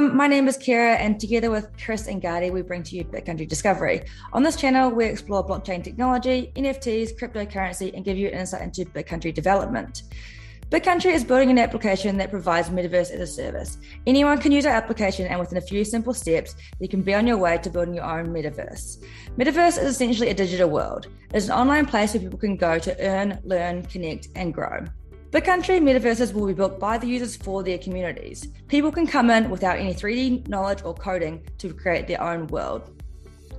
Everyone, my name is Kira, and together with Chris and Gadi, we bring to you Bitcountry Discovery. On this channel, we explore blockchain technology, NFTs, cryptocurrency, and give you insight into Bitcountry development. Bitcountry is building an application that provides metaverse as a service. Anyone can use our application, and within a few simple steps, you can be on your way to building your own metaverse. Metaverse is essentially a digital world. It is an online place where people can go to earn, learn, connect, and grow. Bitcountry metaverses will be built by the users for their communities. People can come in without any 3D knowledge or coding to create their own world.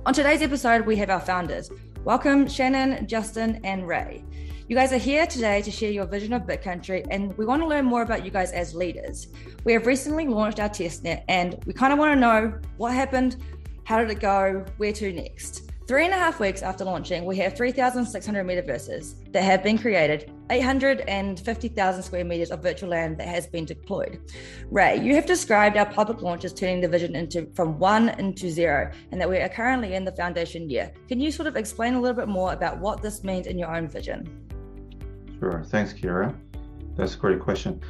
On today's episode, we have our founders. Welcome, Shannon, Justin, and Ray. You guys are here today to share your vision of Bitcountry, and we want to learn more about you guys as leaders. We have recently launched our testnet, and we kind of want to know what happened, how did it go, where to next. Three and a half weeks after launching, we have 3,600 metaverses that have been created, 850,000 square meters of virtual land that has been deployed. Ray, you have described our public launch as turning the vision into from one into zero, and that we are currently in the foundation year. Can you sort of explain a little bit more about what this means in your own vision? Sure. Thanks, Kira. That's a great question.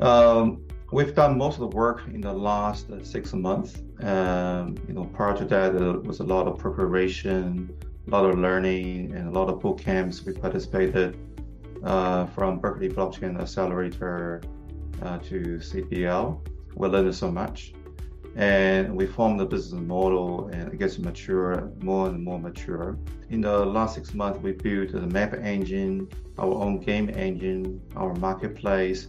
Um, We've done most of the work in the last uh, six months. Um, you know, prior to that, there was a lot of preparation, a lot of learning, and a lot of boot camps. We participated uh, from Berkeley Blockchain Accelerator uh, to CPL. We learned so much, and we formed the business model, and it gets mature, more and more mature. In the last six months, we built the map engine, our own game engine, our marketplace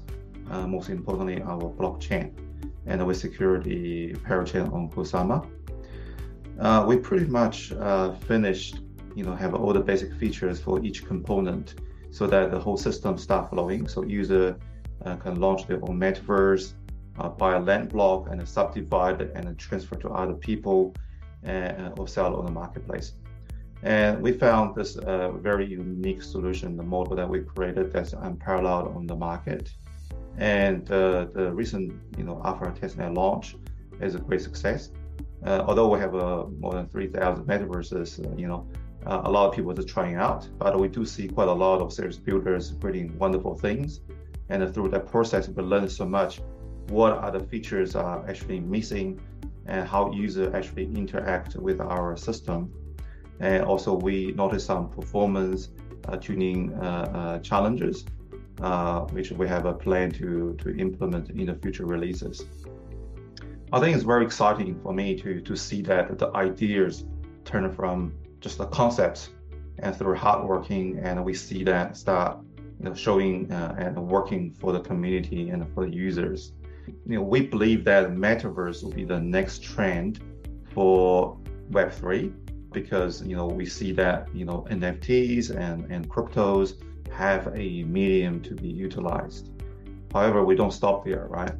uh, most importantly, our blockchain, and we secured the parachain on Kusama. Uh, we pretty much uh, finished, you know, have all the basic features for each component so that the whole system start flowing. So user uh, can launch their own metaverse, uh, buy a land block and subdivide it and transfer to other people and, or sell on the marketplace. And we found this uh, very unique solution, the model that we created that's unparalleled on the market. And uh, the recent, you know, Alpha testnet launch is a great success. Uh, although we have uh, more than 3,000 metaverses, uh, you know, uh, a lot of people are just trying out, but we do see quite a lot of serious builders creating wonderful things. And through that process, we learn so much what are the features are actually missing and how users actually interact with our system. And also we notice some performance uh, tuning challenges uh, which we have a plan to, to implement in the future releases. I think it's very exciting for me to, to see that the ideas turn from just the concepts and through hard working, and we see that start you know, showing uh, and working for the community and for the users. You know, we believe that metaverse will be the next trend for Web3 because you know we see that you know NFTs and, and cryptos have a medium to be utilized. However, we don't stop there, right?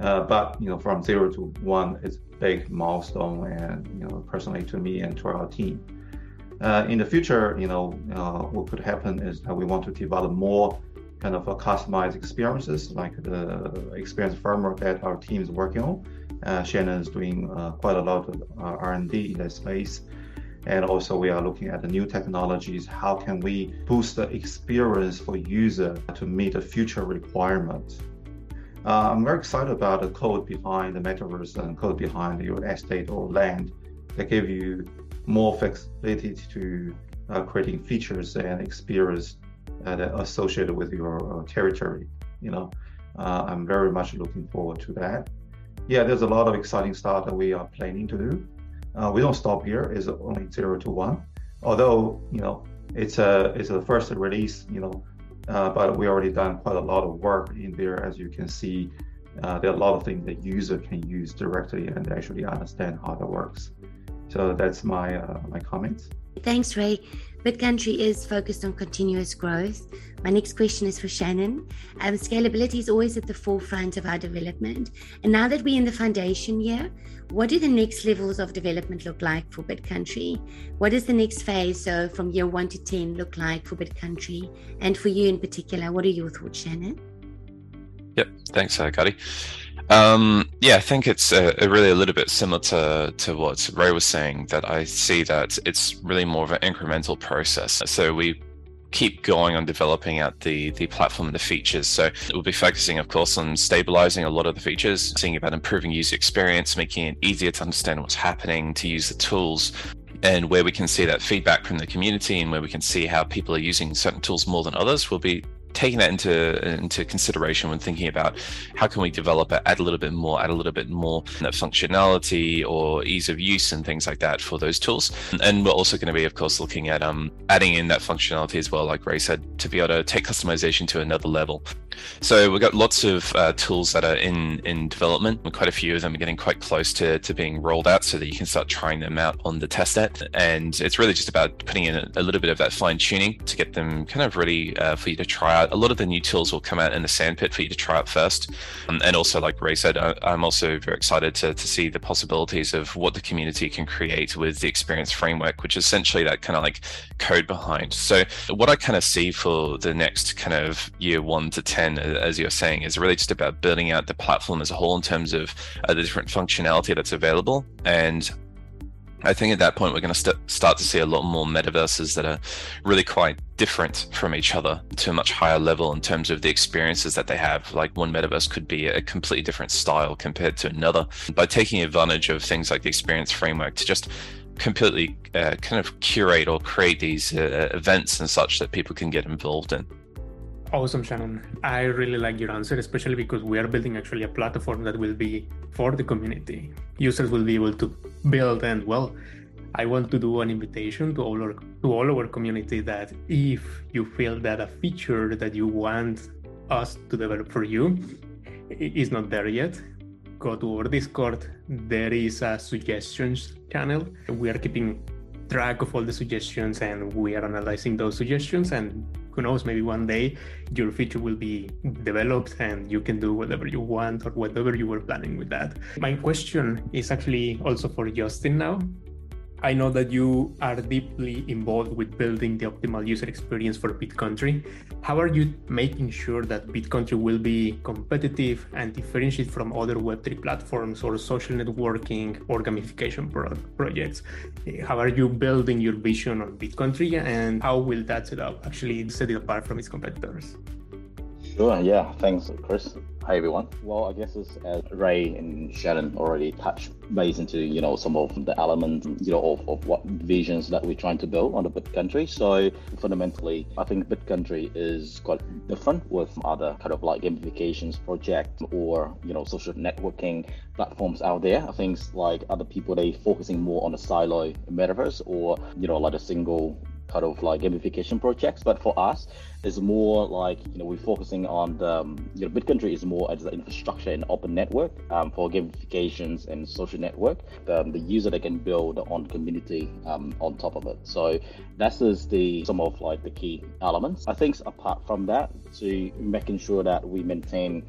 Uh, but you know, from zero to one is a big milestone, and you know, personally to me and to our team. Uh, in the future, you know, uh, what could happen is that we want to develop more kind of customized experiences, like the experience framework that our team is working on. Uh, Shannon is doing uh, quite a lot of uh, R&D in that space. And also we are looking at the new technologies. How can we boost the experience for user to meet the future requirements? Uh, I'm very excited about the code behind the metaverse and code behind your estate or land that give you more flexibility to uh, creating features and experience uh, that associated with your uh, territory. You know, uh, I'm very much looking forward to that. Yeah, there's a lot of exciting stuff that we are planning to do. Uh, we don't stop here. It's only zero to one. Although you know it's a it's a first release, you know, uh, but we already done quite a lot of work in there. As you can see, uh, there are a lot of things that user can use directly and actually understand how that works. So that's my uh, my comments. Thanks, Ray. Bitcountry is focused on continuous growth. My next question is for Shannon. Um, scalability is always at the forefront of our development. And now that we're in the foundation year, what do the next levels of development look like for Bitcountry? What does the next phase, so from year one to 10, look like for Bitcountry? And for you in particular, what are your thoughts, Shannon? Yep, thanks, uh. Um, yeah, I think it's really a little bit similar to, to what Ray was saying, that I see that it's really more of an incremental process. So we keep going on developing out the the platform and the features. So we'll be focusing, of course, on stabilizing a lot of the features, seeing about improving user experience, making it easier to understand what's happening, to use the tools, and where we can see that feedback from the community and where we can see how people are using certain tools more than others, we'll be taking that into into consideration when thinking about how can we develop it, add a little bit more, add a little bit more functionality or ease of use and things like that for those tools. And we're also going to be, of course, looking at um, adding in that functionality as well, like Ray said, to be able to take customization to another level. So we've got lots of uh, tools that are in in development. Quite a few of them are getting quite close to, to being rolled out so that you can start trying them out on the test net. And it's really just about putting in a, a little bit of that fine tuning to get them kind of ready uh, for you to try out. A lot of the new tools will come out in the sandpit for you to try out first. Um, and also, like Ray said, I, I'm also very excited to, to see the possibilities of what the community can create with the experience framework, which is essentially that kind of like code behind. So what I kind of see for the next kind of year one to 10 10, as you're saying, is really just about building out the platform as a whole in terms of uh, the different functionality that's available. And I think at that point, we're going to st- start to see a lot more metaverses that are really quite different from each other to a much higher level in terms of the experiences that they have. Like one metaverse could be a completely different style compared to another. By taking advantage of things like the experience framework to just completely uh, kind of curate or create these uh, events and such that people can get involved in. Awesome, Shannon. I really like your answer, especially because we are building actually a platform that will be for the community. Users will be able to build and well, I want to do an invitation to all our to all our community that if you feel that a feature that you want us to develop for you is not there yet, go to our Discord. There is a suggestions channel. We are keeping track of all the suggestions and we are analyzing those suggestions and who knows maybe one day your feature will be developed and you can do whatever you want or whatever you were planning with that. My question is actually also for justin now I know that you are deeply involved with building the optimal user experience for BitCountry. How are you making sure that BitCountry will be competitive and differentiate from other Web3 platforms or social networking or gamification pro- projects? Eh, how are you building your vision on BitCountry and how will that set up actually set it apart from its competitors? Sure, yeah. Thanks, Chris. Hi, everyone. Well, I guess as, as Ray and Shannon already touched base into, you know, some of the elements, you know, of, of what visions that we're trying to build on the BitCountry. So fundamentally, I think BitCountry is quite different with other kind of like gamifications project or, you know, social networking platforms out there. I think like other people, they focusing more on a silo metaverse or, you know, like a single kind of like gamification projects. But for us, it's more like you know we're focusing on the um, you know BitCountry is more as the infrastructure and open network um, for gamifications and social network. Um, the user that can build on community um, on top of it. So that's the some of like the key elements. I think apart from that, to making sure that we maintain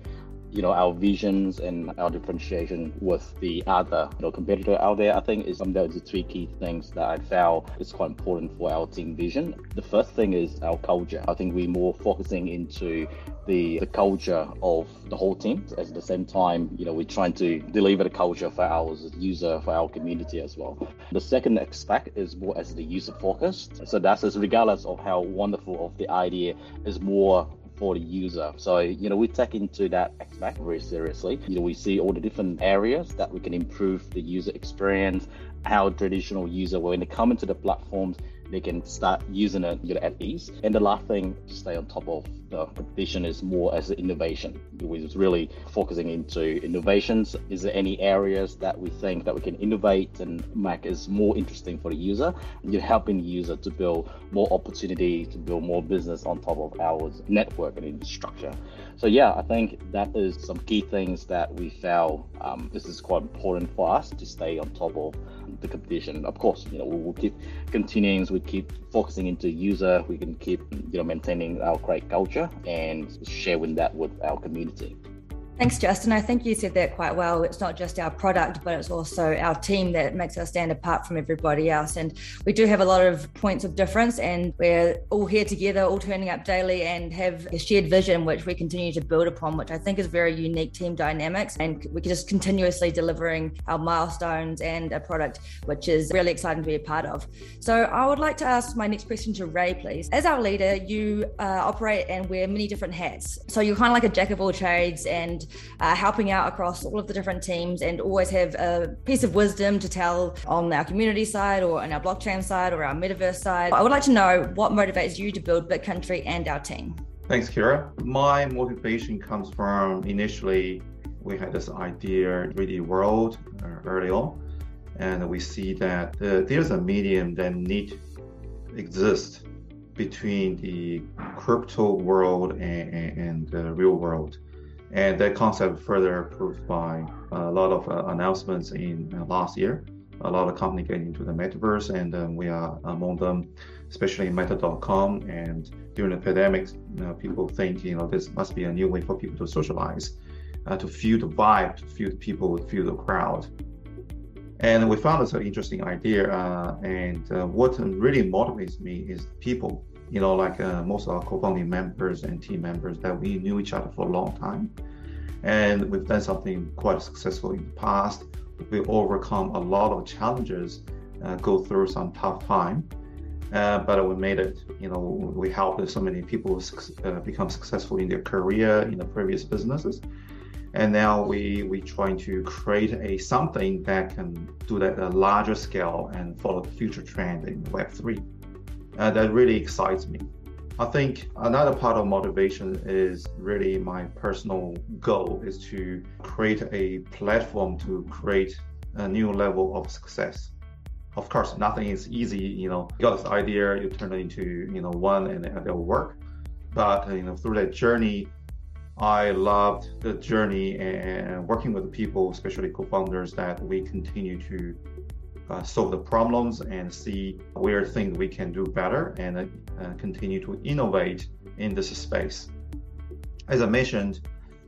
you know our visions and our differentiation with the other you know competitor out there i think is some of the three key things that i found is quite important for our team vision. The first thing is our culture. I think we're more focusing into the, the culture of the whole team. At the same time you know we're trying to deliver the culture for our user for our community as well. The second aspect is more as the user focused. So that's as regardless of how wonderful of the idea is more for the user. So, you know, we take into that aspect very seriously. You know, we see all the different areas that we can improve the user experience, how traditional user, when they come into the platforms, they can start using it you know, at ease. And the last thing to stay on top of the competition is more as innovation. We're really focusing into innovations. Is there any areas that we think that we can innovate and make is more interesting for the user? You're helping the user to build more opportunity, to build more business on top of our network and infrastructure. So yeah, I think that is some key things that we felt um, this is quite important for us to stay on top of the competition. Of course, you know, we will keep continuing, we keep focusing into user, we can keep, you know, maintaining our great culture and sharing that with our community. Thanks, Justin. I think you said that quite well. It's not just our product, but it's also our team that makes us stand apart from everybody else. And we do have a lot of points of difference, and we're all here together, all turning up daily, and have a shared vision which we continue to build upon, which I think is very unique team dynamics. And we're just continuously delivering our milestones and a product which is really exciting to be a part of. So I would like to ask my next question to Ray, please. As our leader, you uh, operate and wear many different hats. So you're kind of like a jack of all trades and uh, helping out across all of the different teams and always have a piece of wisdom to tell on our community side or on our blockchain side or our metaverse side. I would like to know what motivates you to build Bitcountry and our team. Thanks, Kira. My motivation comes from initially we had this idea 3D world uh, early on, and we see that uh, there's a medium that need exist between the crypto world and, and, and the real world. And that concept further proved by a lot of uh, announcements in uh, last year. A lot of companies getting into the metaverse, and um, we are among them, especially Meta.com. And during the pandemic, you know, people think you know this must be a new way for people to socialize, uh, to feel the vibe, to feel the people, to feel the crowd. And we found this an interesting idea. Uh, and uh, what really motivates me is people you know, like uh, most of our co-founding members and team members that we knew each other for a long time. And we've done something quite successful in the past. We overcome a lot of challenges, uh, go through some tough time, uh, but we made it. You know, we helped so many people uh, become successful in their career, in the previous businesses. And now we, we're trying to create a something that can do that at a larger scale and follow the future trend in Web3 and that really excites me. I think another part of motivation is really my personal goal is to create a platform to create a new level of success. Of course, nothing is easy. You know, you got this idea, you turn it into you know one, and it'll work. But you know, through that journey, I loved the journey and working with the people, especially co-founders, that we continue to uh, solve the problems and see where things we can do better and uh, continue to innovate in this space. As I mentioned,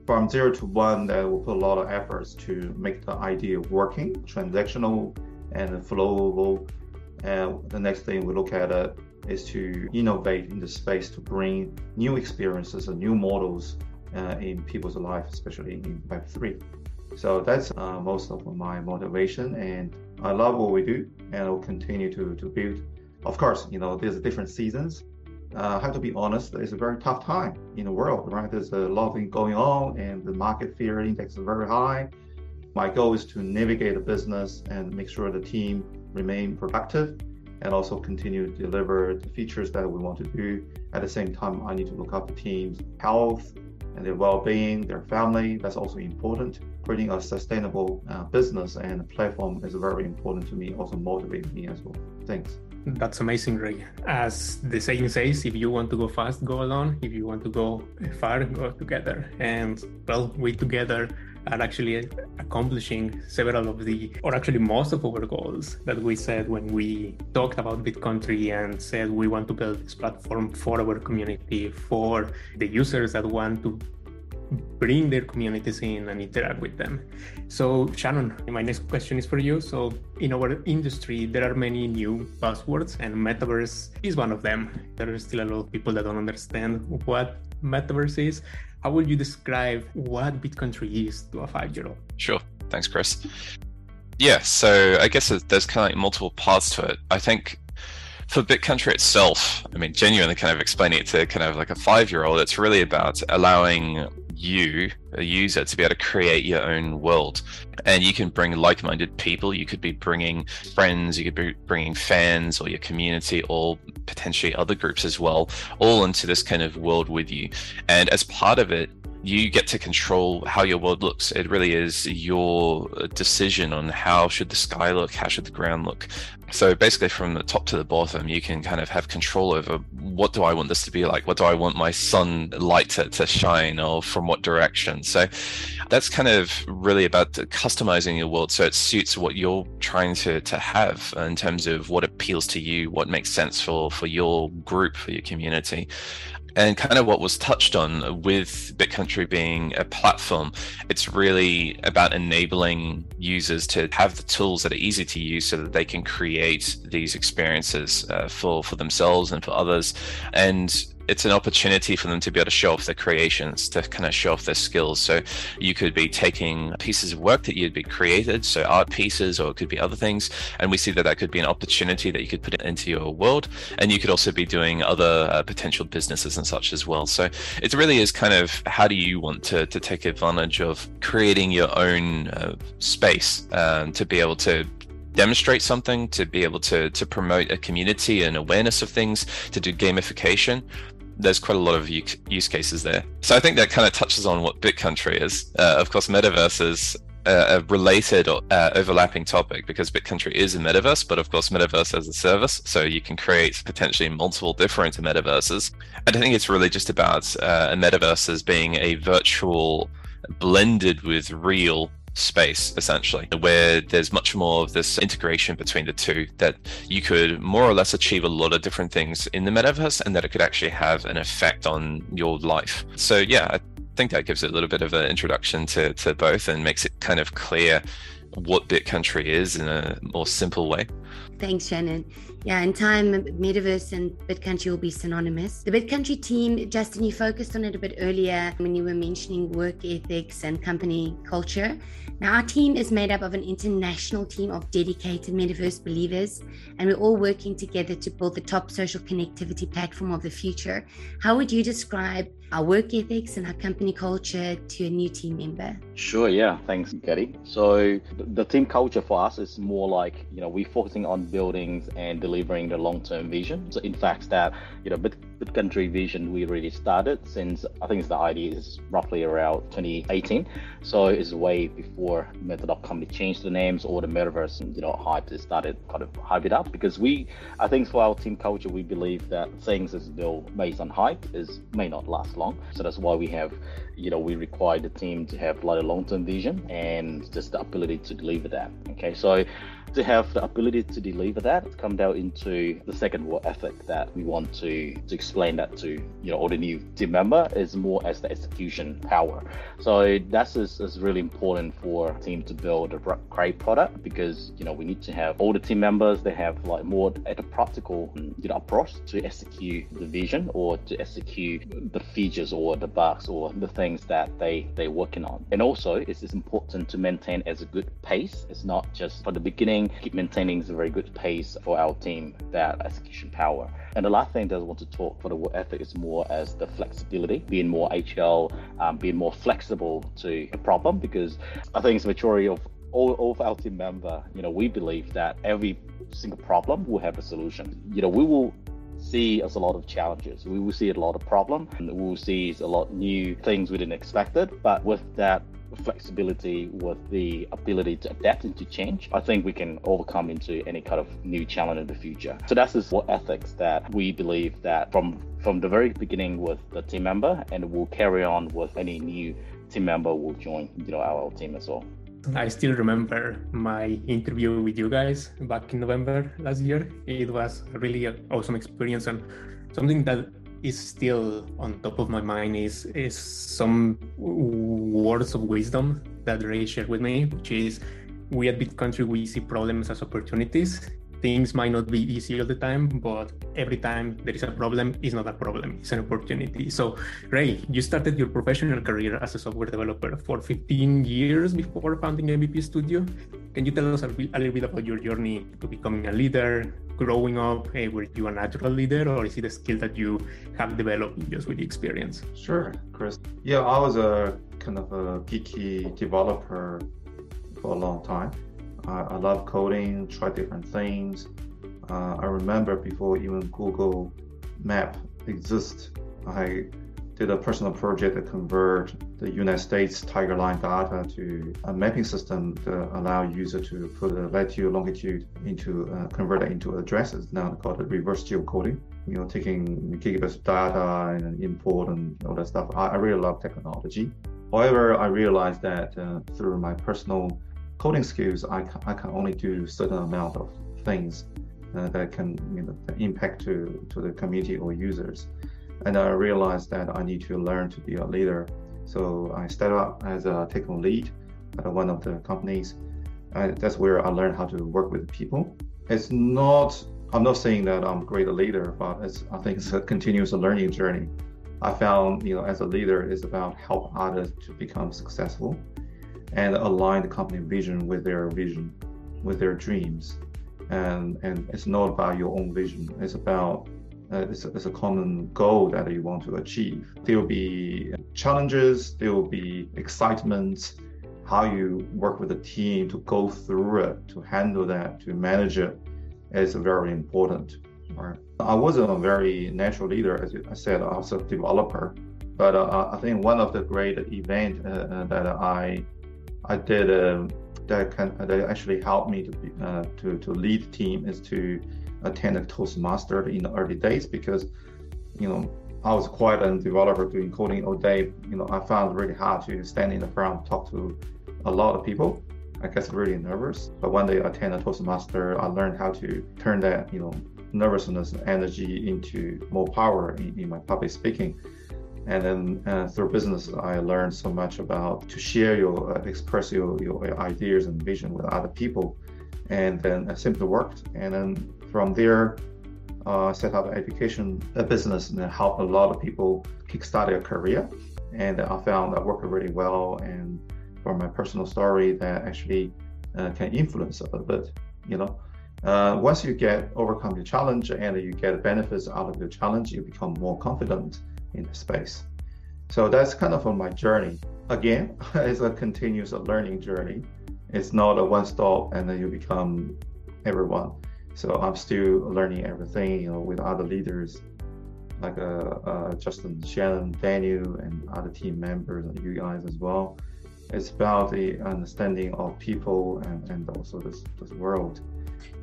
from zero to one, that will put a lot of efforts to make the idea working, transactional and flowable. And the next thing we look at uh, is to innovate in the space to bring new experiences and new models uh, in people's life, especially in Web3. So that's uh, most of my motivation, and I love what we do, and I'll continue to to build. Of course, you know there's different seasons. Uh, I have to be honest, it's a very tough time in the world, right? There's a lot of things going on, and the market fear index is very high. My goal is to navigate the business and make sure the team remain productive and also continue to deliver the features that we want to do. At the same time, I need to look the team's health and their well-being, their family. That's also important. Creating a sustainable uh, business and platform is very important to me. Also motivate me as well. Thanks. That's amazing, Ray. As the saying says, if you want to go fast, go alone. If you want to go far, go together. And well, we together are actually accomplishing several of the, or actually most of our goals that we said when we talked about BitCountry and said we want to build this platform for our community, for the users that want to bring their communities in and interact with them. So, Shannon, my next question is for you. So, in our industry, there are many new buzzwords, and metaverse is one of them. There are still a lot of people that don't understand what metaverse is. How would you describe what BitCountry is to a five year old? Sure. Thanks, Chris. Yeah, so I guess there's kind of like multiple parts to it. I think for BitCountry itself, I mean, genuinely kind of explaining it to kind of like a five year old, it's really about allowing you, a user, to be able to create your own world. And you can bring like minded people, you could be bringing friends, you could be bringing fans or your community, or potentially other groups as well, all into this kind of world with you. And as part of it, you get to control how your world looks. It really is your decision on how should the sky look, how should the ground look. So basically, from the top to the bottom, you can kind of have control over what do I want this to be like? What do I want my sunlight to, to shine or from what direction? So that's kind of really about customizing your world. So it suits what you're trying to, to have in terms of what appeals to you, what makes sense for, for your group, for your community. And kind of what was touched on with BitCountry being a platform, it's really about enabling users to have the tools that are easy to use so that they can create these experiences uh, for for themselves and for others. And it's an opportunity for them to be able to show off their creations, to kind of show off their skills. So you could be taking pieces of work that you'd be created, so art pieces, or it could be other things. And we see that that could be an opportunity that you could put into your world. And you could also be doing other uh, potential businesses and such as well. So it really is kind of how do you want to, to take advantage of creating your own uh, space um, to be able to demonstrate something, to be able to to promote a community and awareness of things, to do gamification there's quite a lot of use cases there. So I think that kind of touches on what BitCountry is. Uh, of course, metaverse is a, related or uh, overlapping topic because BitCountry is a metaverse, but of course, metaverse as a service. So you can create potentially multiple different metaverses. And I think it's really just about uh, a metaverse as being a virtual blended with real space essentially where there's much more of this integration between the two that you could more or less achieve a lot of different things in the metaverse and that it could actually have an effect on your life so yeah i think that gives a little bit of an introduction to, to both and makes it kind of clear what Bit Country is in a more simple way. Thanks, Shannon. Yeah, in time, Metaverse and BitCountry will be synonymous. The BitCountry team, Justin, you focused on it a bit earlier when you were mentioning work ethics and company culture. Now, our team is made up of an international team of dedicated Metaverse believers, and we're all working together to build the top social connectivity platform of the future. How would you describe our work ethics and our company culture to a new team member? Sure, yeah. Thanks, Gary. So, the team culture for us is more like, you know, we're focusing on buildings and delivering the long term vision. So, in fact, that, you know, Bit Country vision we really started since I think the idea is roughly around 2018. So, it's way before Meta.com company changed the names or the metaverse, and you know, hype it started kind of hype it up because we, I think for our team culture, we believe that things is built based on hype is may not last long. So that's why we have, you know, we require the team to have like a long-term vision and just the ability to deliver that. Okay, so to have the ability to deliver that come down into the second work ethic that we want to, to explain that to you know all the new team member is more as the execution power. So that's is, is really important for a team to build a great product because you know we need to have all the team members they have like more at a practical you know approach to execute the vision or to execute the features or the bugs or the things that they they're working on. And also it's important to maintain as a good pace. It's not just for the beginning keep maintaining a very good pace for our team, that execution power. And the last thing that I want to talk for the work ethic is more as the flexibility, being more agile, um, being more flexible to a problem, because I think it's the majority of all, all of our team member, you know, we believe that every single problem will have a solution. You know, we will see as a lot of challenges. We will see a lot of problem and we will see a lot new things we didn't expect it. But with that flexibility with the ability to adapt and to change, I think we can overcome into any kind of new challenge in the future. So that's just what ethics that we believe that from from the very beginning with the team member and we'll carry on with any new team member will join you know our team as well. I still remember my interview with you guys back in November last year. It was really an awesome experience and something that is still on top of my mind is is some words of wisdom that Ray shared with me, which is we at BitCountry we see problems as opportunities. Things might not be easy all the time, but every time there is a problem, it's not a problem, it's an opportunity. So, Ray, you started your professional career as a software developer for 15 years before founding MVP Studio. Can you tell us a, a little bit about your journey to becoming a leader, growing up, hey, were you a natural leader or is it a skill that you have developed just with the experience? Sure, Chris. Yeah, I was a kind of a geeky developer for a long time. I, I love coding, try different things. Uh, I remember before even Google Map exists, I did a personal project to convert the United States TIGER/Line data to a mapping system to allow user to put a latitude, longitude into uh, convert it into addresses. Now called reverse geocoding. You know, taking gigabits of data and import and all that stuff. I, I really love technology. However, I realized that uh, through my personal coding skills, I, I can only do certain amount of things uh, that can you know impact to to the community or users and I realized that I need to learn to be a leader. So I started up as a technical lead at one of the companies. that's where I learned how to work with people. It's not, I'm not saying that I'm a great leader, but it's, I think it's a continuous learning journey. I found, you know, as a leader, it's about help others to become successful and align the company vision with their vision, with their dreams. And, and it's not about your own vision. It's about uh, it's, a, it's, a, common goal that you want to achieve. There will be challenges, there will be excitement, how you work with the team to go through it, to handle that, to manage it is very important. Right? I wasn't a very natural leader, as I said, I was a developer. But uh, I think one of the great events uh, uh, that I I did uh, that can that actually helped me to be, uh, to to lead team is to attend a Toastmaster in the early days because, you know, I was quite a developer doing coding all day. You know, I found it really hard to stand in the front, talk to a lot of people. I guess really nervous. But when they attend a Toastmaster, I learned how to turn that, you know, nervousness and energy into more power in, in my public speaking. And then uh, through business, I learned so much about to share your, uh, express your, your ideas and vision with other people. And then it simply worked. And then from there, uh, set up an education a business and help a lot of people kickstart their career. And I found that worked really well. And from my personal story, that actually uh, can influence a little bit. You know, uh, once you get overcome the challenge and you get benefits out of the challenge, you become more confident in the space. So that's kind of my journey. Again, it's a continuous learning journey. It's not a one stop and then you become everyone. So I'm still learning everything, you know, with other leaders like uh, uh, Justin, Shannon, Daniel, and other team members, and you guys as well. It's about the understanding of people and, and also this, this world.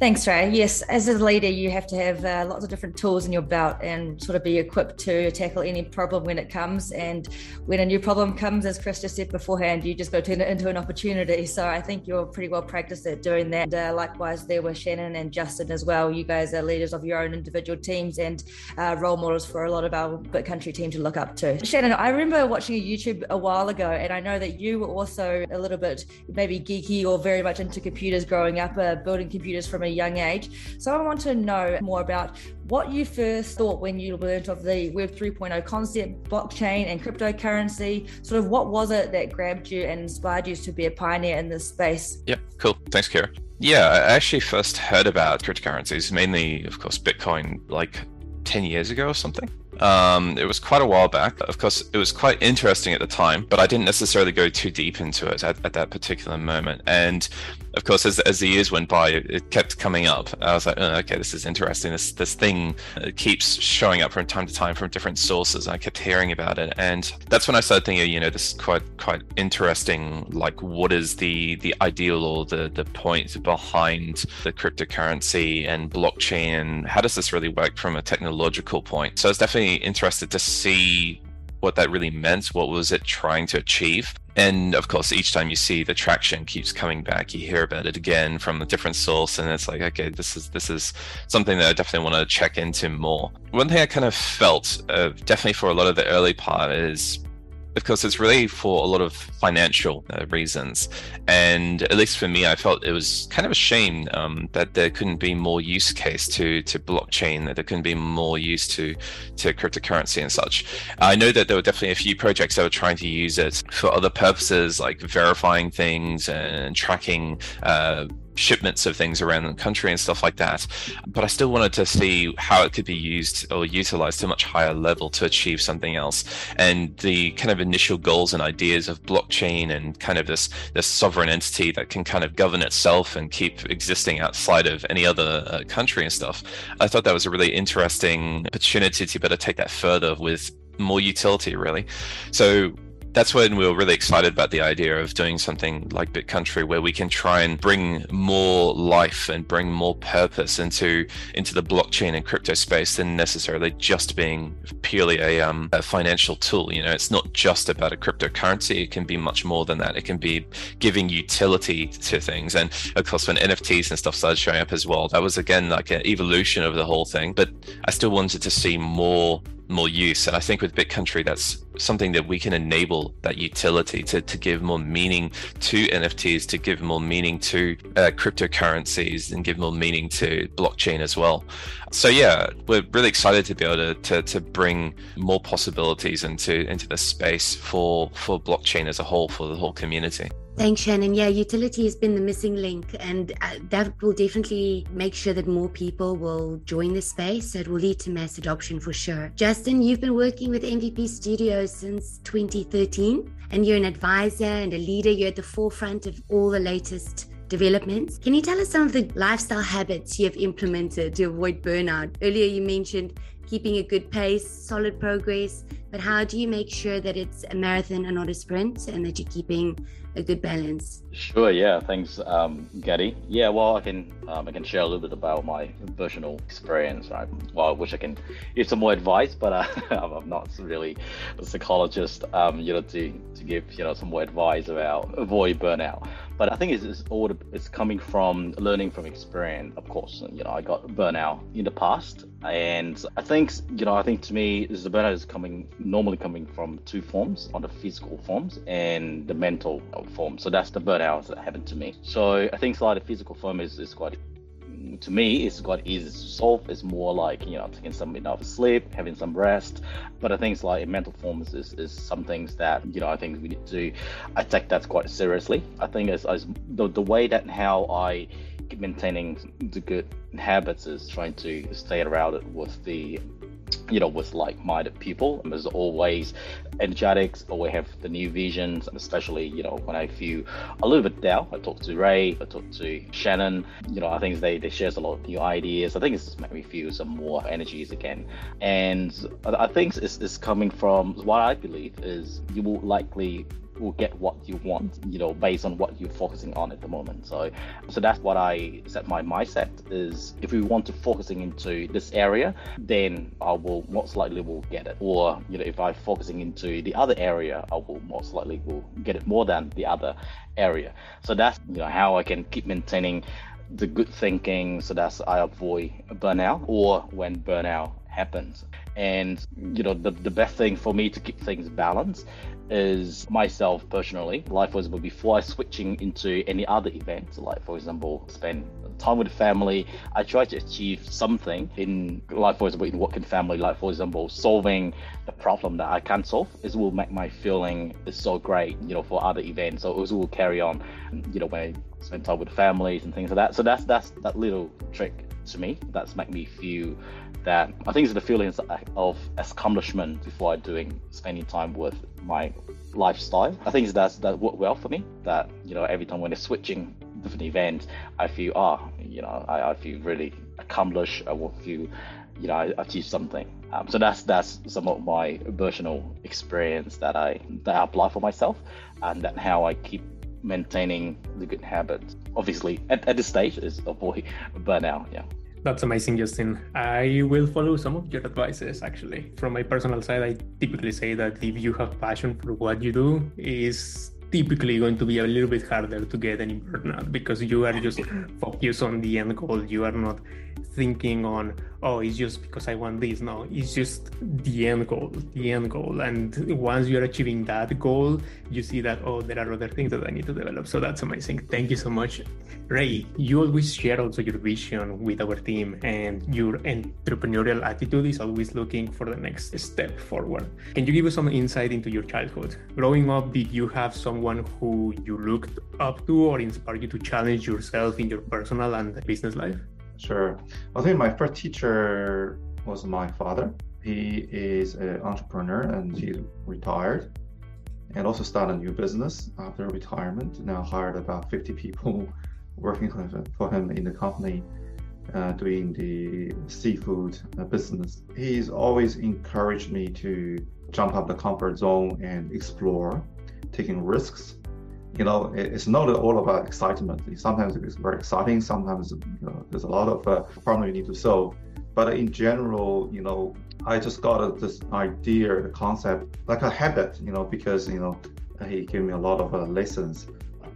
Thanks, Ray. Yes, as a leader, you have to have uh, lots of different tools in your belt and sort of be equipped to tackle any problem when it comes. And when a new problem comes, as Chris just said beforehand, you just go turn it into an opportunity. So I think you're pretty well practiced at doing that. And, uh, likewise, there were Shannon and Justin as well. You guys are leaders of your own individual teams and uh, role models for a lot of our BitCountry team to look up to. Shannon, I remember watching a YouTube a while ago, and I know that you were also a little bit maybe geeky or very much into computers growing up, uh, building computers from a young age. So I want to know more about what you first thought when you learned of the Web 3.0 concept, blockchain, and cryptocurrency. Sort of what was it that grabbed you and inspired you to be a pioneer in this space? Yep, cool. Thanks, Kira. Yeah, I actually first heard about cryptocurrencies, mainly, of course, Bitcoin, like 10 years ago or something. Um, it was quite a while back. Of course, it was quite interesting at the time, but I didn't necessarily go too deep into it at, at that particular moment. And of course, as, as the years went by, it, kept coming up. I was like, oh, okay, this is interesting. This this thing uh, keeps showing up from time to time from different sources. I kept hearing about it, and that's when I started thinking, you know, this is quite quite interesting. Like, what is the the ideal or the the point behind the cryptocurrency and blockchain? How does this really work from a technological point? So I was definitely interested to see what that really meant. What was it trying to achieve? and of course each time you see the traction keeps coming back you hear about it again from a different source and it's like okay this is this is something that i definitely want to check into more one thing i kind of felt uh, definitely for a lot of the early part is because it's really for a lot of financial uh, reasons. And at least for me, I felt it was kind of a shame um, that there couldn't be more use case to to blockchain, that there couldn't be more use to to cryptocurrency and such. I know that there were definitely a few projects that were trying to use it for other purposes, like verifying things and tracking uh, shipments of things around the country and stuff like that. But I still wanted to see how it could be used or utilized to a much higher level to achieve something else. And the kind of initial goals and ideas of blockchain and kind of this this sovereign entity that can kind of govern itself and keep existing outside of any other uh, country and stuff. I thought that was a really interesting opportunity to better take that further with more utility really. So that's when we were really excited about the idea of doing something like BitCountry, where we can try and bring more life and bring more purpose into into the blockchain and crypto space than necessarily just being purely a, um, a financial tool. You know, it's not just about a cryptocurrency; it can be much more than that. It can be giving utility to things, and of course, when NFTs and stuff started showing up as well, that was again like an evolution of the whole thing. But I still wanted to see more more use. And I think with BitCountry, that's something that we can enable that utility to, to give more meaning to NFTs, to give more meaning to uh, cryptocurrencies, and give more meaning to blockchain as well. So yeah, we're really excited to be able to, to, to bring more possibilities into into the space for for blockchain as a whole, for the whole community. Thanks, Shannon. Yeah, utility has been the missing link, and uh, that will definitely make sure that more people will join the space. So it will lead to mass adoption for sure. Justin, you've been working with MVP Studios since 2013, and you're an advisor and a leader. You're at the forefront of all the latest developments. Can you tell us some of the lifestyle habits you have implemented to avoid burnout? Earlier, you mentioned keeping a good pace, solid progress, but how do you make sure that it's a marathon and not a sprint and that you're keeping a good balance? Sure, yeah, thanks, um, Gadi. Yeah, well, I can um, I can share a little bit about my personal experience, right? Well, I wish I can give some more advice, but uh, I'm not really a psychologist, um, you know, to, to give you know some more advice about avoid burnout. But I think it's, it's all it's coming from learning from experience. Of course, you know, I got burnout in the past, and I think you know, I think to me, the burnout is coming normally coming from two forms, on the physical forms and the mental form. So that's the burnout that happened to me. So I think the physical form is, is quite to me it's quite easy to solve. It's more like you know taking some enough sleep having some rest. But i think it's like mental forms is, is some things that you know i think we need to i take that quite seriously. I think as, as the, the way that how i keep maintaining the good habits is trying to stay around it with the you know, with like-minded people. And there's always energetics, always have the new visions, especially, you know, when I feel a little bit down. I talk to Ray, I talk to Shannon, you know, I think they, they share a lot of new ideas. I think it's made me feel some more energies again. And I think it's, it's coming from what I believe is you will likely will get what you want, you know, based on what you're focusing on at the moment. So, so that's what I set my mindset is. If we want to focusing into this area, then I will most likely will get it. Or you know, if I'm focusing into the other area, I will most likely will get it more than the other area. So that's you know how I can keep maintaining the good thinking so that's I avoid burnout or when burnout happens. And you know, the, the best thing for me to keep things balanced is myself personally. Life example, before I switching into any other event, like for example, spend time with the family, I try to achieve something in life, for example in work family, like for example, solving the problem that I can't solve. This will make my feeling is so great, you know, for other events. So it will carry on, you know, when I spend time with families and things like that. So that's that's that little trick to me that's make me feel that I think it's the feelings of accomplishment before I doing spending time with my lifestyle. I think that's that worked well for me. That you know every time when it's switching different events, I feel ah you know I, I feel really accomplished. I will feel you know I achieved something. Um, so that's that's some of my personal experience that I that I apply for myself, and that how I keep maintaining the good habits. Obviously, at, at this stage is avoid burnout. Yeah. That's amazing, Justin. I will follow some of your advices actually. From my personal side, I typically say that if you have passion for what you do, is typically going to be a little bit harder to get any burnout because you are just focused on the end goal. You are not thinking on oh it's just because i want this. No it's just the end goal the end goal. And once you're achieving that goal you see that oh there are other things that i need to develop. So that's amazing. Thank you so much. Ray you always share also your vision with our team and your entrepreneurial attitude is always looking for the next step forward. Can you give us some insight into your childhood? Growing up did you have someone who you looked up to or inspired you to challenge yourself in your personal and business life Sure. I think my first teacher was my father. He is an entrepreneur and he retired and also started a new business after retirement. Now hired about 50 people working for him in the company. uh, doing the seafood uh, business. He's always encouraged me to jump out the comfort zone and explore, taking risks. You know, it's not all about excitement. Sometimes it's very exciting. Sometimes you know, there's a lot of uh, problem you need to solve. But in general, you know, I just got this idea, the concept, like a habit, you know, because you know, he gave me a lot of uh, lessons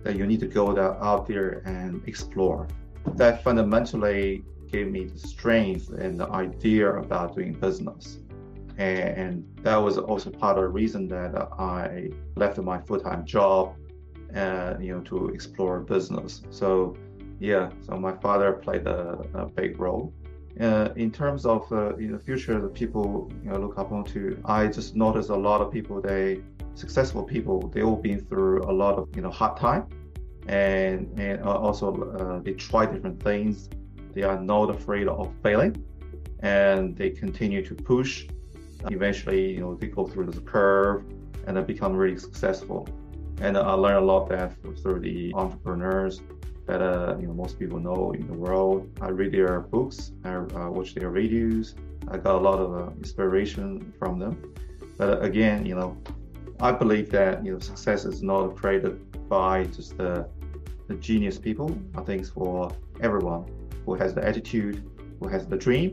that you need to go out there and explore. That fundamentally gave me the strength and the idea about doing business. And, that was also part of the reason that I left my full-time job, uh, you know, to explore business. So, yeah, so my father played a, a big role. Uh, in terms of uh, in the future, the people you know, look up onto, I just noticed a lot of people, they successful people, they all been through a lot of you know hard time, and and also uh, they try different things. They are not afraid of failing, and they continue to push. Eventually, you know, they go through this curve and they become really successful. And I learned a lot that through the entrepreneurs that uh, you know most people know in the world. I read their books, I uh, watch their videos. I got a lot of uh, inspiration from them. But again, you know, I believe that you know success is not created by just the, the genius people. I think it's for everyone who has the attitude, who has the dream,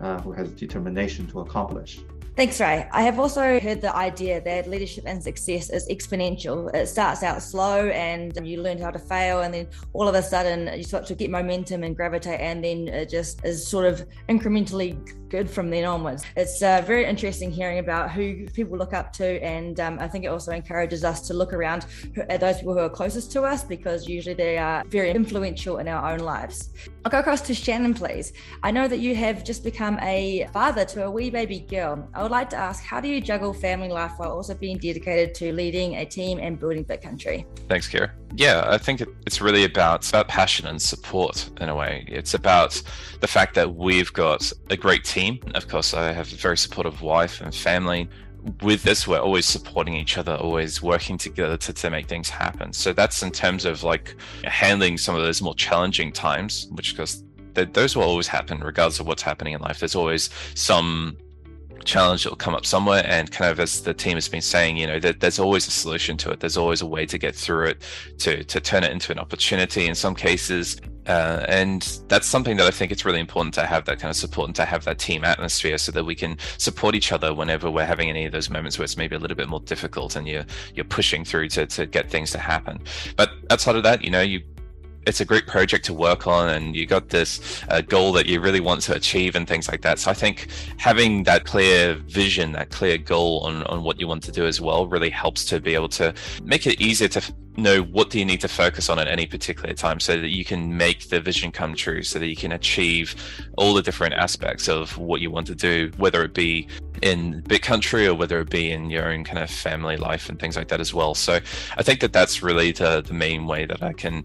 uh, who has determination to accomplish. Thanks, Ray. I have also heard the idea that leadership and success is exponential. It starts out slow and you learn how to fail, and then all of a sudden you start to get momentum and gravitate, and then it just is sort of incrementally good from then onwards. It's uh, very interesting hearing about who people look up to, and um, I think it also encourages us to look around at those people who are closest to us because usually they are very influential in our own lives. I'll go across to Shannon, please. I know that you have just become a father to a wee baby girl. I would like to ask, how do you juggle family life while also being dedicated to leading a team and building BitCountry? Thanks, Kira. Yeah, I think it's really about, about passion and support in a way. It's about the fact that we've got a great team. Of course, I have a very supportive wife and family. With this, we're always supporting each other, always working together to, to make things happen. So that's in terms of like handling some of those more challenging times, which because those will always happen regardless of what's happening in life. There's always some challenge that will come up somewhere and kind of as the team has been saying you know that there's always a solution to it there's always a way to get through it to to turn it into an opportunity in some cases uh, and that's something that I think it's really important to have that kind of support and to have that team atmosphere so that we can support each other whenever we're having any of those moments where it's maybe a little bit more difficult and you're you're pushing through to to get things to happen. But outside of that, you know, you it's a great project to work on and you got this uh, goal that you really want to achieve and things like that. So i think having that clear vision that clear goal on, on what you want to do as well really helps to be able to make it easier to know what do you need to focus on at any particular time so that you can make the vision come true so that you can achieve all the different aspects of what you want to do whether it be in BitCountry or whether it be in your own kind of family life and things like that as well. So i think that that's really the, the main way that i can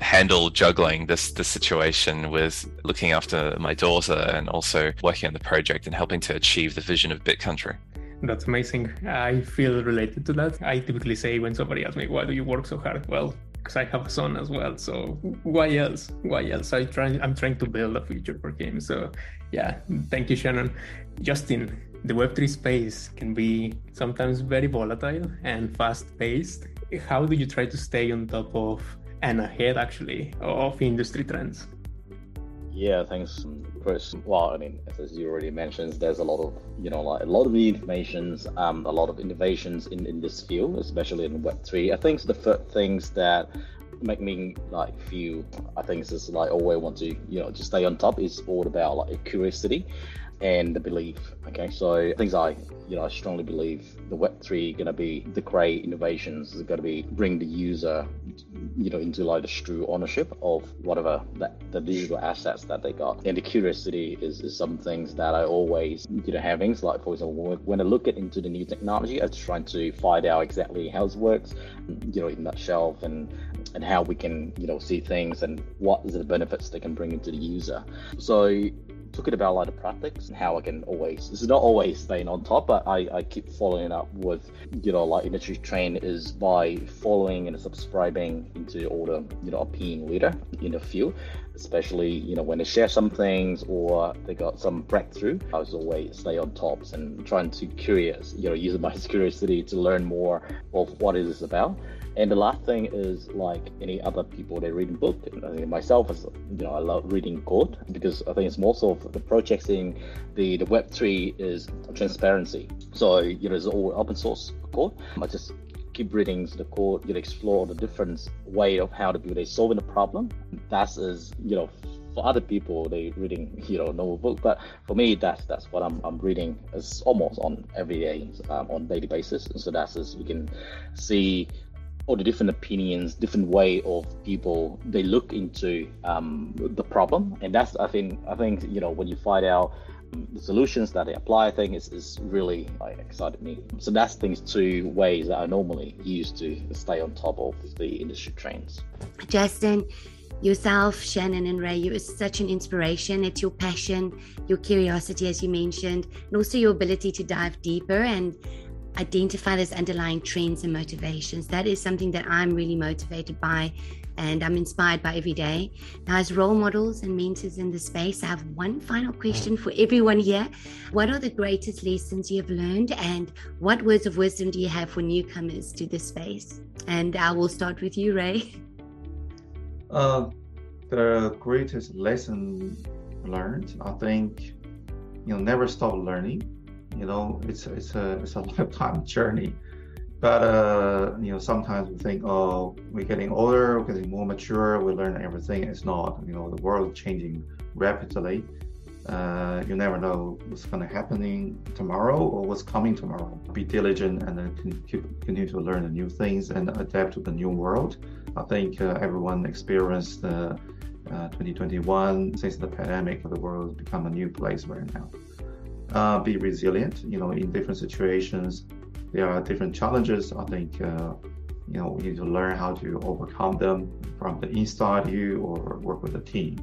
handle juggling this this situation with looking after my daughter and also working on the project and helping to achieve the vision of BitCountry that's amazing. I feel related to that. I typically say when somebody asks me, why do you work so hard? Well, because I have a son as well. So why else? Why else? I try. I'm trying to build a future for him. So yeah, thank you, Shannon. Justin, the Web3 space can be sometimes very volatile and fast-paced. How do you try to stay on top of and ahead actually of industry trends? Yeah, thanks, Well, I mean, as you already mentioned, there's a lot of, you know, like a lot of new informations, um, a lot of innovations in, in this field, especially in Web3. I think the things that make me like feel, I think it's just like always want to, you know, just stay on top is all about like curiosity and the belief. Okay, so things I, you know, I strongly believe the Web three going to be the great innovations is going to be bring the user, you know, into like the true ownership of whatever that the digital assets that they got. And the curiosity is, is some things that I always, you know, having. So like for example, when I look at into the new technology, I'm trying to find out exactly how it works, you know, in that shelf and and how we can, you know, see things and what is the benefits they can bring into the user. So talking about like the practice and how I can always this is not always staying on top, but I, I keep following up with you know like industry train is by following and subscribing into all the you know opinion leader in the field, especially you know when they share some things or they got some breakthrough. I was always stay on tops and trying to curious you know using my curiosity to learn more of what it is about. And the last thing is like any other people they read reading book. I think myself, as you know, I love reading code because I think it's most of the projects in the the Web three is transparency. So you know, it's all open source code. I just keep reading the code, you know, explore the different way of how to build a solving the problem. That is, you know, for other people they reading you know novel book but for me that's that's what i'm, I'm reading it's almost on every day um, on daily basis and so that's as we can see all the different opinions, different way of people they look into um, the problem, and that's I think I think you know when you find out the solutions that they apply, I think is, is really like, excited me. So that's things two ways that I normally use to stay on top of the industry trends. Justin, yourself, Shannon and Ray, you're such an inspiration. It's your passion, your curiosity, as you mentioned, and also your ability to dive deeper and identify those underlying trends and motivations. That is something that I'm really motivated by and I'm inspired by every day. Now, as role models and mentors in the space, I have one final question for everyone here. What are the greatest lessons you have learned, and what words of wisdom do you have for newcomers to this space? And I will start with you, Ray. Uh, the greatest lesson learned, I think, you know, never stop learning you know it's it's a it's a lifetime journey. But uh, you know sometimes we think oh we're getting older we're getting more mature we learn everything. It's not you know the world is changing rapidly. Uh, you never know what's going to happen tomorrow or what's coming tomorrow. Be diligent and then continue to learn the new things and adapt to the new world. I think uh, everyone experienced uh, 2021 since the pandemic the world has become a new place right now uh, be resilient. You know, in different situations, there are different challenges. I think uh, you know we need to learn how to overcome them from the inside you or work with a team.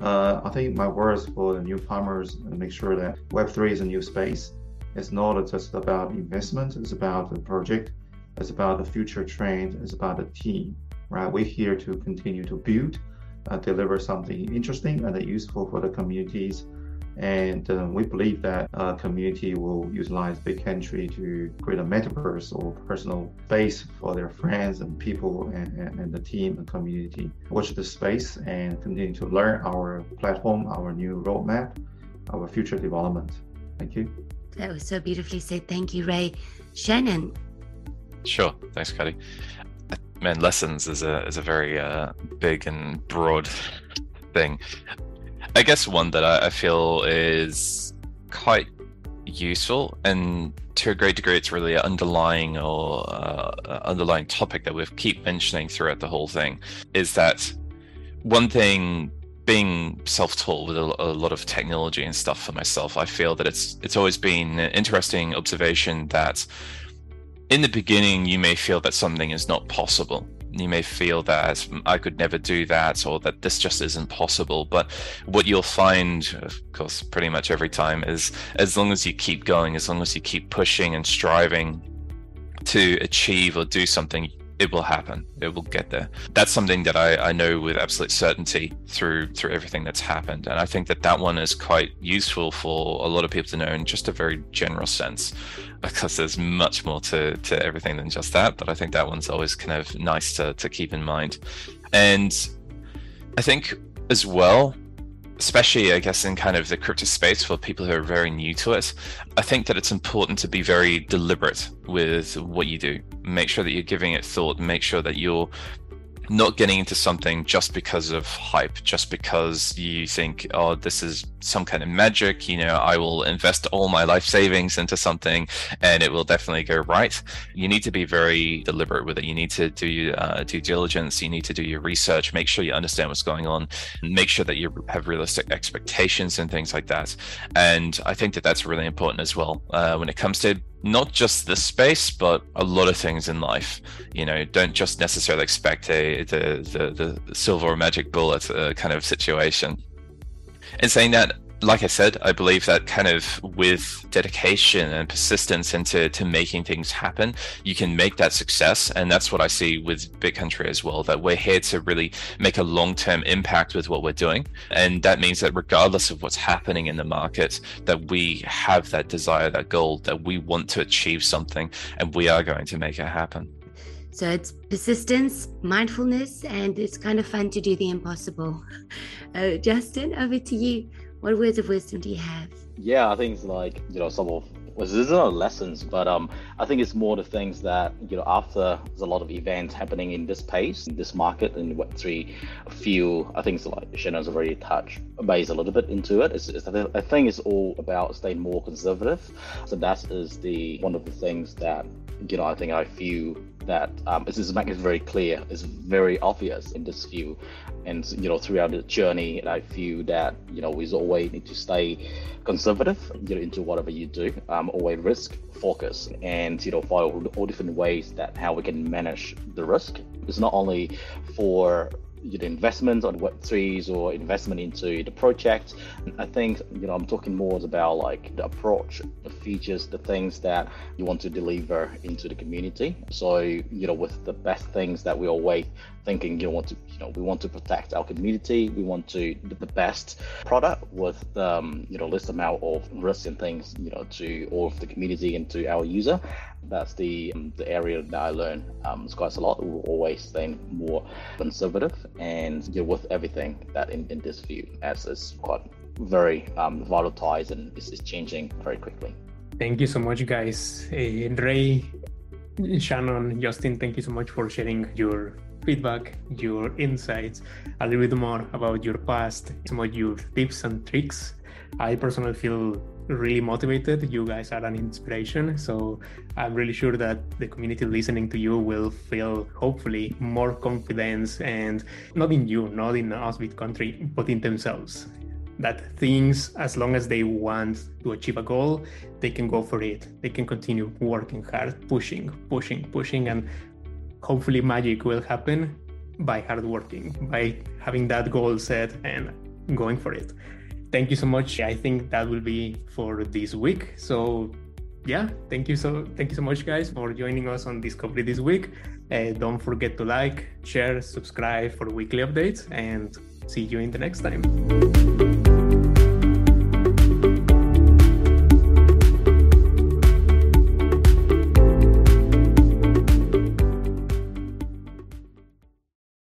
Uh, I think my words for the newcomers make sure that Web3 is a new space. It's not just about investment. It's about the project. It's about the future trend. It's about the team. Right? We're here to continue to build, uh, deliver something interesting and useful for the communities and uh, we believe that uh, community will utilize BitCountry to create a metaverse or personal space for their friends and people and, and, and the team and community. Watch the space and continue to learn our platform, our new roadmap, our future development. Thank you. That was so beautifully said. Thank you, Ray. Shannon. Sure. Thanks, Gadi. Man, lessons is a is a very uh, big and broad thing. I guess one that I, I feel is quite useful and to a great degree it's really an underlying or uh, underlying topic that we keep mentioning throughout the whole thing is that one thing being self-taught with a, a, lot of technology and stuff for myself i feel that it's it's always been an interesting observation that in the beginning you may feel that something is not possible you may feel that I could never do that or that this just isn't possible. But what you'll find, of course, pretty much every time is as long as you keep going, as long as you keep pushing and striving to achieve or do something, it will happen. It will get there. That's something that I, I know with absolute certainty through through everything that's happened, and I think that that one is quite useful for a lot of people to know in just a very general sense, because there's much more to to everything than just that. But I think that one's always kind of nice to to keep in mind, and I think as well especially I guess in kind of the crypto space for people who are very new to it, I think that it's important to be very deliberate with what you do. Make sure that you're giving it thought, make sure that you're not getting into something just because of hype, just because you think, oh, this is some kind of magic, you know, I will invest all my life savings into something and it will definitely go right. You need to be very deliberate with it. You need to do uh, due diligence, you need to do your research, make sure you understand what's going on, make sure that you have realistic expectations and things like that. And I think that that's really important as well uh, when it comes to not just this space, but a lot of things in life. You know, don't just necessarily expect a the the, the silver or magic bullet uh, kind of situation. In saying that, like I said, I believe that kind of with dedication and persistence into to making things happen, you can make that success. And that's what I see with BitCountry as well, that we're here to really make a long-term impact with what we're doing. And that means that regardless of what's happening in the market, that we have that desire, that goal, that we want to achieve something and we are going to make it happen. So it's persistence, mindfulness, and it's kind of fun to do the impossible. Uh, Justin, over to you. What words of wisdom do you have? Yeah, I think it's like, you know, some of well, are not lessons, but um, I think it's more the things that you know after there's a lot of events happening in this pace, in this market, in Web three, a few I think it's like Shannon's already touched base a little bit into it. It's, it's, I think it's all about staying more conservative. So that is the one of the things that you know I think I feel that um, this is making very clear. It's very obvious in this view, and you know throughout the journey, I feel that you know we always need to stay conservative, you know, into whatever you do. Um, always risk focus, and you know, find all different ways that how we can manage the risk. It's not only for you know, investment on Web threes or investment into the project. I think you know I'm talking more about like the approach, the features, the things that you want to deliver into the community. So you know, with the best things that we always thinking you know want to you know we want to protect our community. We want to the best product with um, you know less amount of risks and things you know to all of the community and to our user. That's the um, the area that I learn um, quite a lot. We're always staying more conservative and you know, with everything that in, in this view as is quite very um, volatile and is, is changing very quickly. Thank you so much guys. Hey, Ray Shannon, Justin, thank you so much for sharing your feedback, your insights, a little bit more about your past, some of your tips and tricks. I personally feel really motivated. You guys are an inspiration. So I'm really sure that the community listening to you will feel hopefully more confidence and not in you, not in us BitCountry, but in themselves. That things, as long as they want to achieve a goal, they can go for it. They can continue working hard, pushing, pushing, pushing, and hopefully magic will happen by hard working, by having that goal set and going for it. Thank you so much. I think that will be for this week. So yeah, thank you so thank you so much guys for joining us on Discovery this week. Uh, don't forget to like, share, subscribe for weekly updates and see you in the next time.